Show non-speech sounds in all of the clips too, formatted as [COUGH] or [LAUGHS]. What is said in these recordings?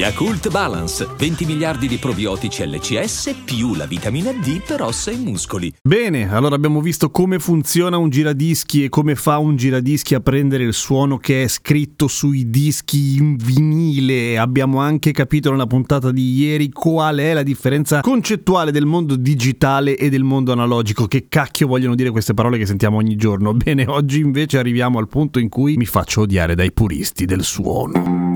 Yakult Balance, 20 miliardi di probiotici LCS più la vitamina D per ossa e muscoli. Bene, allora abbiamo visto come funziona un giradischi e come fa un giradischi a prendere il suono che è scritto sui dischi in vinile. Abbiamo anche capito nella puntata di ieri qual è la differenza concettuale del mondo digitale e del mondo analogico. Che cacchio vogliono dire queste parole che sentiamo ogni giorno? Bene, oggi invece arriviamo al punto in cui mi faccio odiare dai puristi del suono.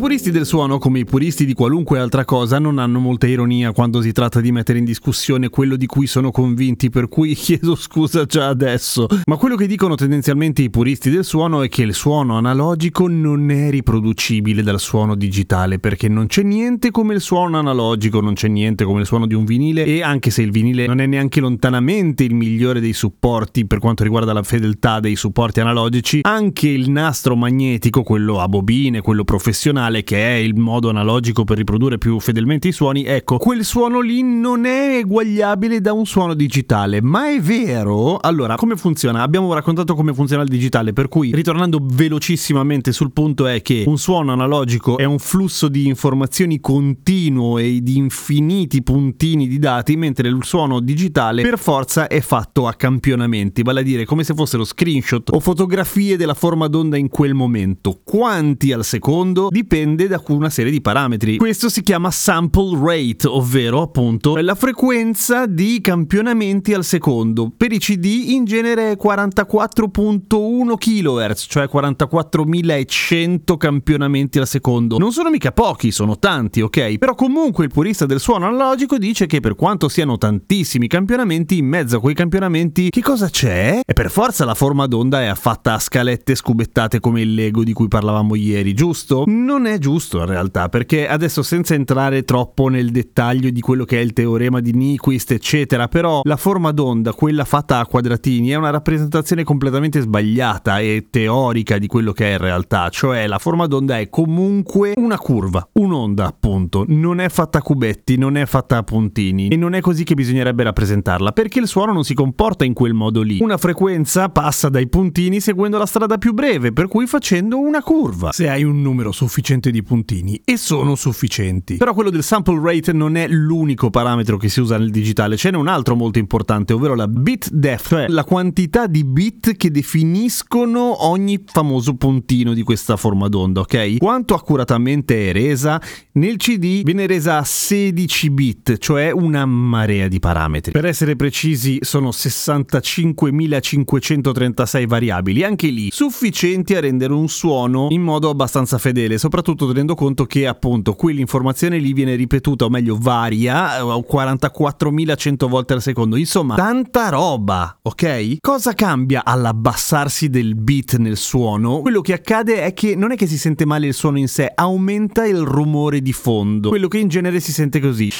Puristi del suono, come i puristi di qualunque altra cosa, non hanno molta ironia quando si tratta di mettere in discussione quello di cui sono convinti, per cui [LAUGHS] chiedo scusa già adesso. Ma quello che dicono tendenzialmente i puristi del suono è che il suono analogico non è riproducibile dal suono digitale, perché non c'è niente come il suono analogico, non c'è niente come il suono di un vinile e anche se il vinile non è neanche lontanamente il migliore dei supporti per quanto riguarda la fedeltà dei supporti analogici, anche il nastro magnetico, quello a bobine, quello professionale, che è il modo analogico per riprodurre più fedelmente i suoni, ecco, quel suono lì non è eguagliabile da un suono digitale, ma è vero? Allora, come funziona? Abbiamo raccontato come funziona il digitale, per cui ritornando velocissimamente sul punto è che un suono analogico è un flusso di informazioni continuo e di infiniti puntini di dati, mentre il suono digitale per forza è fatto a campionamenti, vale a dire come se fossero screenshot o fotografie della forma d'onda in quel momento. Quanti al secondo? Dipende da una serie di parametri. Questo si chiama sample rate, ovvero appunto la frequenza di campionamenti al secondo. Per i CD in genere è 44.1 kHz, cioè 44.100 campionamenti al secondo. Non sono mica pochi, sono tanti, ok? Però comunque il purista del suono analogico dice che per quanto siano tantissimi campionamenti, in mezzo a quei campionamenti che cosa c'è? E per forza la forma d'onda è fatta a scalette scubettate come il Lego di cui parlavamo ieri, giusto? Non è giusto in realtà, perché adesso senza entrare troppo nel dettaglio di quello che è il teorema di Nyquist, eccetera, però la forma d'onda, quella fatta a quadratini, è una rappresentazione completamente sbagliata e teorica di quello che è in realtà, cioè la forma d'onda è comunque una curva, un'onda appunto, non è fatta a cubetti, non è fatta a puntini e non è così che bisognerebbe rappresentarla, perché il suono non si comporta in quel modo lì. Una frequenza passa dai puntini seguendo la strada più breve, per cui facendo una curva. Se hai un numero sufficiente di puntini e sono sufficienti. Però quello del sample rate non è l'unico parametro che si usa nel digitale, ce n'è un altro molto importante, ovvero la bit depth, cioè la quantità di bit che definiscono ogni famoso puntino di questa forma d'onda, ok? Quanto accuratamente è resa? Nel CD viene resa a 16 bit, cioè una marea di parametri. Per essere precisi sono 65.536 variabili, anche lì sufficienti a rendere un suono in modo abbastanza fedele, soprattutto tenendo conto che appunto quell'informazione lì viene ripetuta, o meglio varia, eh, 44.100 volte al secondo. Insomma, tanta roba, ok? Cosa cambia all'abbassarsi del beat nel suono? Quello che accade è che non è che si sente male il suono in sé, aumenta il rumore di fondo. Quello che in genere si sente così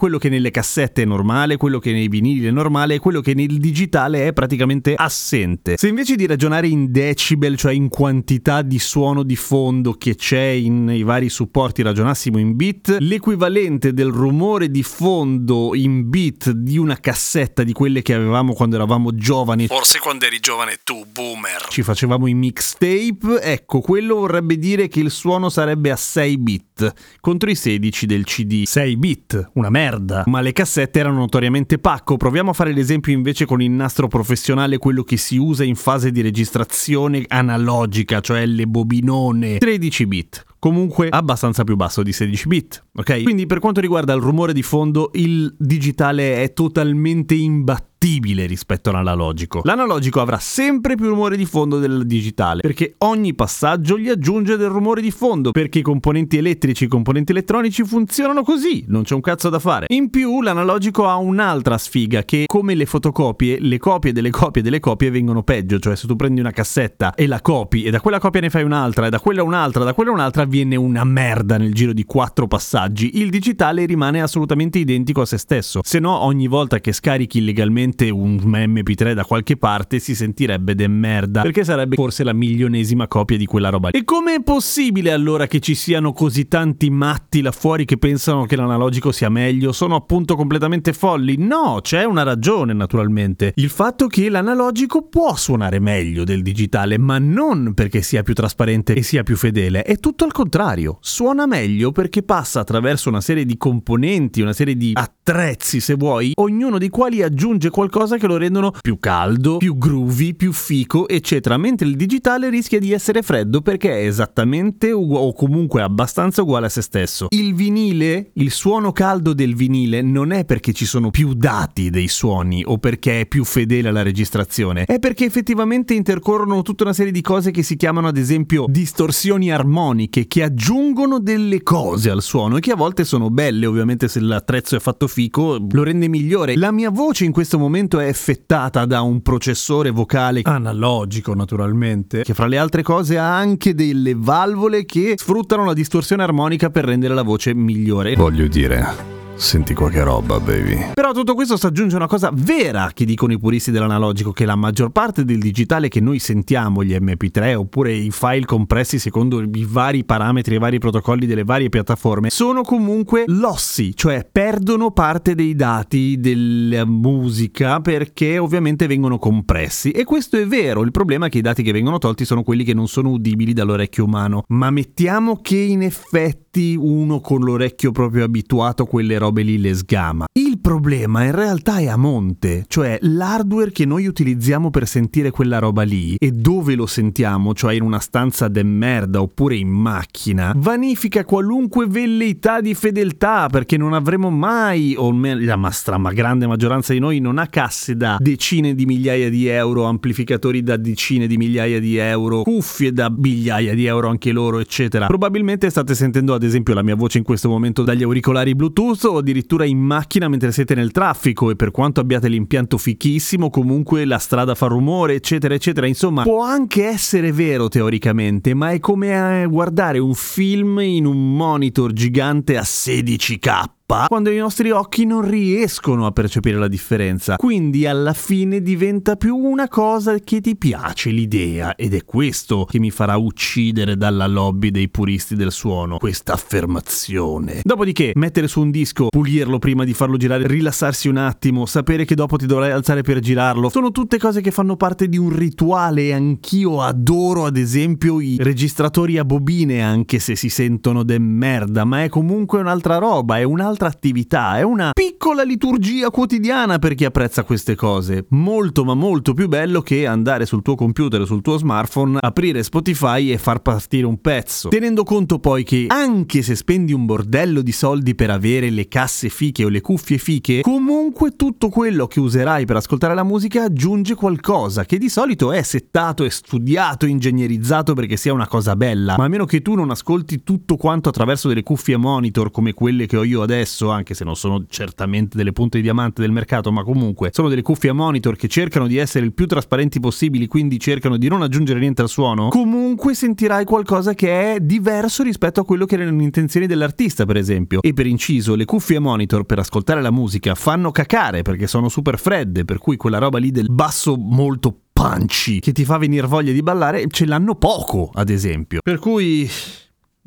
quello che nelle cassette è normale, quello che nei vinili è normale e quello che nel digitale è praticamente assente. Se invece di ragionare in decibel, cioè in quantità di suono di fondo che c'è nei vari supporti, ragionassimo in bit, l'equivalente del rumore di fondo in bit di una cassetta di quelle che avevamo quando eravamo giovani, Forse quando eri giovane tu, boomer. ci facevamo i mixtape, ecco, quello vorrebbe dire che il suono sarebbe a 6 bit contro i 16 del CD. 6 bit, una merda. Ma le cassette erano notoriamente pacco. Proviamo a fare l'esempio invece con il nastro professionale, quello che si usa in fase di registrazione analogica, cioè le bobinone. 13 bit comunque abbastanza più basso di 16 bit, ok? Quindi per quanto riguarda il rumore di fondo, il digitale è totalmente imbattibile fattibile rispetto all'analogico. L'analogico avrà sempre più rumore di fondo del digitale, perché ogni passaggio gli aggiunge del rumore di fondo, perché i componenti elettrici e i componenti elettronici funzionano così, non c'è un cazzo da fare. In più l'analogico ha un'altra sfiga che come le fotocopie, le copie delle copie delle copie vengono peggio, cioè se tu prendi una cassetta e la copi e da quella copia ne fai un'altra e da quella un'altra, da quella un'altra viene una merda nel giro di quattro passaggi. Il digitale rimane assolutamente identico a se stesso. Se no ogni volta che scarichi illegalmente un MP3 da qualche parte si sentirebbe de merda, perché sarebbe forse la milionesima copia di quella roba. E com'è possibile allora che ci siano così tanti matti là fuori che pensano che l'analogico sia meglio? Sono appunto completamente folli? No, c'è una ragione naturalmente. Il fatto che l'analogico può suonare meglio del digitale, ma non perché sia più trasparente e sia più fedele, è tutto al contrario. Suona meglio perché passa attraverso una serie di componenti, una serie di attrezzi se vuoi, ognuno dei quali aggiunge qualcosa che lo rendono più caldo, più groovy, più fico, eccetera, mentre il digitale rischia di essere freddo perché è esattamente ugu- o comunque abbastanza uguale a se stesso. Il vinile, il suono caldo del vinile non è perché ci sono più dati dei suoni o perché è più fedele alla registrazione, è perché effettivamente intercorrono tutta una serie di cose che si chiamano ad esempio distorsioni armoniche che aggiungono delle cose al suono e che a volte sono belle, ovviamente se l'attrezzo è fatto fico lo rende migliore. La mia voce in questo momento è effettata da un processore vocale analogico naturalmente, che fra le altre cose ha anche delle valvole che sfruttano la distorsione armonica per rendere la voce migliore. Voglio dire, senti qualche roba, baby. Però tutto questo si aggiunge una cosa vera che dicono i puristi dell'analogico, che la maggior parte del digitale che noi sentiamo, gli MP3 oppure i file compressi secondo i vari parametri i vari protocolli delle varie piattaforme, sono comunque lossi, cioè perdono parte dei dati della musica perché ovviamente vengono compressi. E questo è vero, il problema è che i dati che vengono tolti sono quelli che non sono udibili dall'orecchio umano. Ma mettiamo che in effetti uno con l'orecchio proprio abituato a quelle robe lì le sgama. Problema in realtà è a monte, cioè l'hardware che noi utilizziamo per sentire quella roba lì e dove lo sentiamo, cioè in una stanza de merda oppure in macchina, vanifica qualunque velleità di fedeltà perché non avremo mai, o la ma- stra- ma grande maggioranza di noi non ha casse da decine di migliaia di euro, amplificatori da decine di migliaia di euro, cuffie da migliaia di euro anche loro, eccetera. Probabilmente state sentendo ad esempio la mia voce in questo momento dagli auricolari Bluetooth o addirittura in macchina mentre siete nel traffico e per quanto abbiate l'impianto fichissimo comunque la strada fa rumore eccetera eccetera. Insomma può anche essere vero teoricamente ma è come eh, guardare un film in un monitor gigante a 16k quando i nostri occhi non riescono a percepire la differenza. Quindi alla fine diventa più una cosa che ti piace l'idea ed è questo che mi farà uccidere dalla lobby dei puristi del suono, questa affermazione. Dopodiché mettere su un disco, pulirlo prima di farlo girare, rilassarsi un attimo, sapere che dopo ti dovrai alzare per girarlo, sono tutte cose che fanno parte di un rituale e anch'io adoro ad esempio i registratori a bobine anche se si sentono de merda, ma è comunque un'altra roba, è un'altra attività, è una piccola liturgia quotidiana per chi apprezza queste cose. Molto ma molto più bello che andare sul tuo computer o sul tuo smartphone, aprire Spotify e far partire un pezzo. Tenendo conto poi che anche se spendi un bordello di soldi per avere le casse fiche o le cuffie fiche, comunque tutto quello che userai per ascoltare la musica aggiunge qualcosa che di solito è settato e studiato, ingegnerizzato perché sia una cosa bella. Ma a meno che tu non ascolti tutto quanto attraverso delle cuffie monitor come quelle che ho io adesso, anche se non sono certamente delle punte di diamante del mercato, ma comunque sono delle cuffie a monitor che cercano di essere il più trasparenti possibili, quindi cercano di non aggiungere niente al suono, comunque sentirai qualcosa che è diverso rispetto a quello che erano le intenzioni dell'artista, per esempio. E per inciso, le cuffie a monitor per ascoltare la musica fanno cacare perché sono super fredde, per cui quella roba lì del basso molto punchy che ti fa venire voglia di ballare ce l'hanno poco, ad esempio. Per cui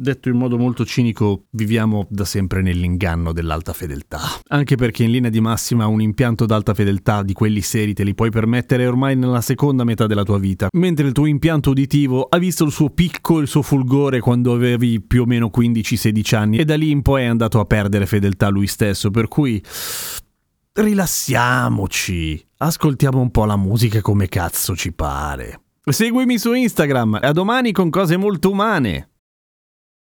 Detto in modo molto cinico, viviamo da sempre nell'inganno dell'alta fedeltà. Anche perché in linea di massima un impianto d'alta fedeltà di quelli seri te li puoi permettere ormai nella seconda metà della tua vita, mentre il tuo impianto uditivo ha visto il suo picco e il suo fulgore quando avevi più o meno 15-16 anni e da lì in poi è andato a perdere fedeltà lui stesso, per cui rilassiamoci, ascoltiamo un po' la musica come cazzo ci pare. Seguimi su Instagram, a domani con cose molto umane.